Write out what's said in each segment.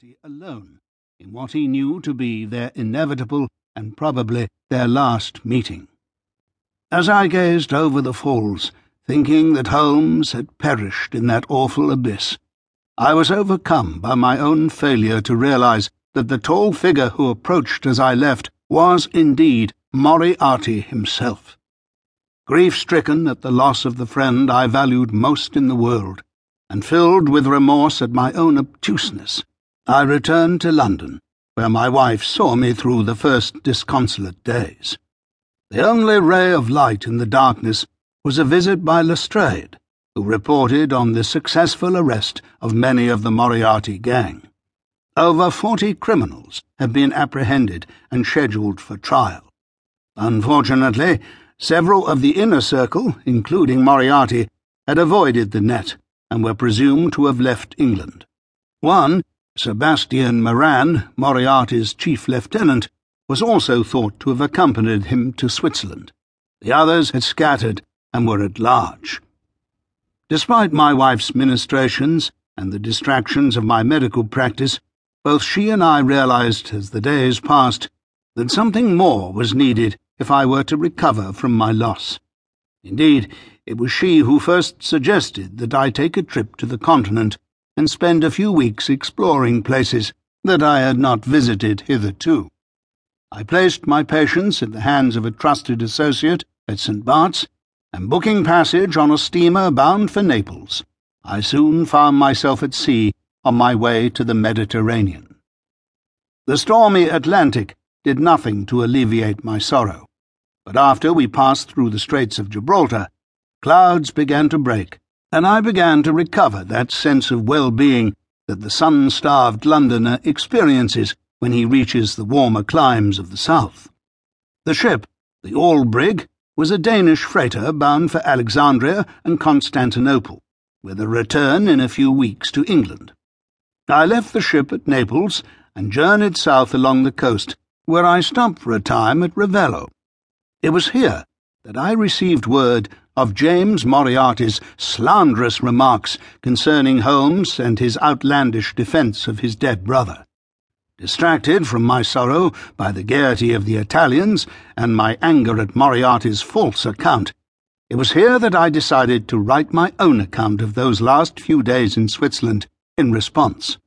Moriarty alone in what he knew to be their inevitable and probably their last meeting. As I gazed over the falls, thinking that Holmes had perished in that awful abyss, I was overcome by my own failure to realize that the tall figure who approached as I left was indeed Moriarty himself. Grief stricken at the loss of the friend I valued most in the world, and filled with remorse at my own obtuseness, I returned to London, where my wife saw me through the first disconsolate days. The only ray of light in the darkness was a visit by Lestrade, who reported on the successful arrest of many of the Moriarty gang. Over forty criminals have been apprehended and scheduled for trial. Unfortunately, several of the inner circle, including Moriarty, had avoided the net and were presumed to have left England. One, Sebastian Moran, Moriarty's chief lieutenant, was also thought to have accompanied him to Switzerland. The others had scattered and were at large. Despite my wife's ministrations and the distractions of my medical practice, both she and I realized as the days passed that something more was needed if I were to recover from my loss. Indeed, it was she who first suggested that I take a trip to the continent and spend a few weeks exploring places that I had not visited hitherto. I placed my patients in the hands of a trusted associate at St. Bart's, and booking passage on a steamer bound for Naples, I soon found myself at sea on my way to the Mediterranean. The stormy Atlantic did nothing to alleviate my sorrow, but after we passed through the Straits of Gibraltar, clouds began to break, and I began to recover that sense of well-being that the sun-starved Londoner experiences when he reaches the warmer climes of the south. The ship, the Albrig, was a Danish freighter bound for Alexandria and Constantinople, with a return in a few weeks to England. I left the ship at Naples and journeyed south along the coast, where I stopped for a time at Ravello. It was here that I received word of James Moriarty's slanderous remarks concerning Holmes and his outlandish defence of his dead brother. Distracted from my sorrow by the gaiety of the Italians and my anger at Moriarty's false account, it was here that I decided to write my own account of those last few days in Switzerland in response.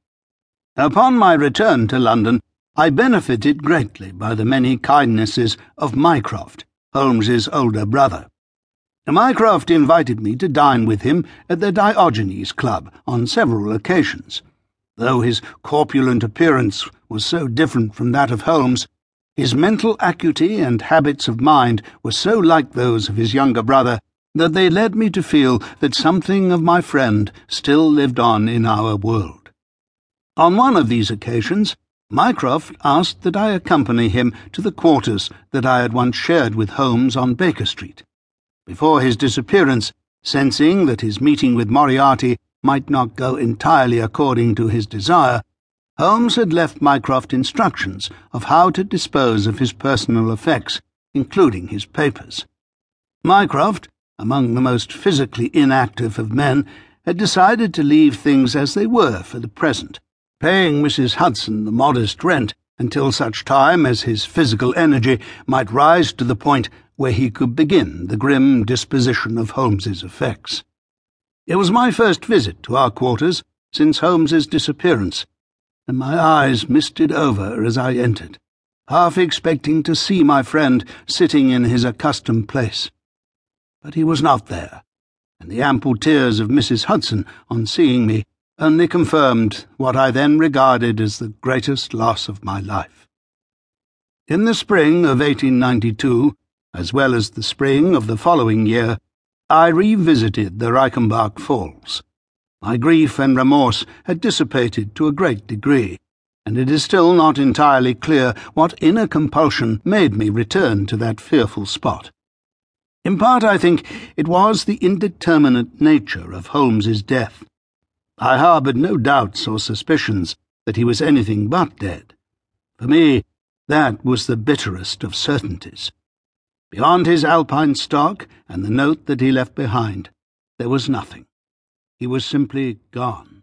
Upon my return to London, I benefited greatly by the many kindnesses of Mycroft, Holmes's older brother. Mycroft invited me to dine with him at the Diogenes Club on several occasions. Though his corpulent appearance was so different from that of Holmes, his mental acuity and habits of mind were so like those of his younger brother that they led me to feel that something of my friend still lived on in our world. On one of these occasions, Mycroft asked that I accompany him to the quarters that I had once shared with Holmes on Baker Street. Before his disappearance, sensing that his meeting with Moriarty might not go entirely according to his desire, Holmes had left Mycroft instructions of how to dispose of his personal effects, including his papers. Mycroft, among the most physically inactive of men, had decided to leave things as they were for the present, paying Mrs. Hudson the modest rent until such time as his physical energy might rise to the point where he could begin the grim disposition of Holmes's effects. It was my first visit to our quarters since Holmes's disappearance, and my eyes misted over as I entered, half expecting to see my friend sitting in his accustomed place. But he was not there, and the ample tears of Mrs. Hudson on seeing me only confirmed what I then regarded as the greatest loss of my life. In the spring of 1892, as well as the spring of the following year, I revisited the Reichenbach Falls. My grief and remorse had dissipated to a great degree, and it is still not entirely clear what inner compulsion made me return to that fearful spot. In part, I think, it was the indeterminate nature of Holmes's death. I harboured no doubts or suspicions that he was anything but dead. For me, that was the bitterest of certainties. Beyond his alpine stock and the note that he left behind, there was nothing. He was simply gone.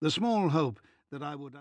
The small hope that I would.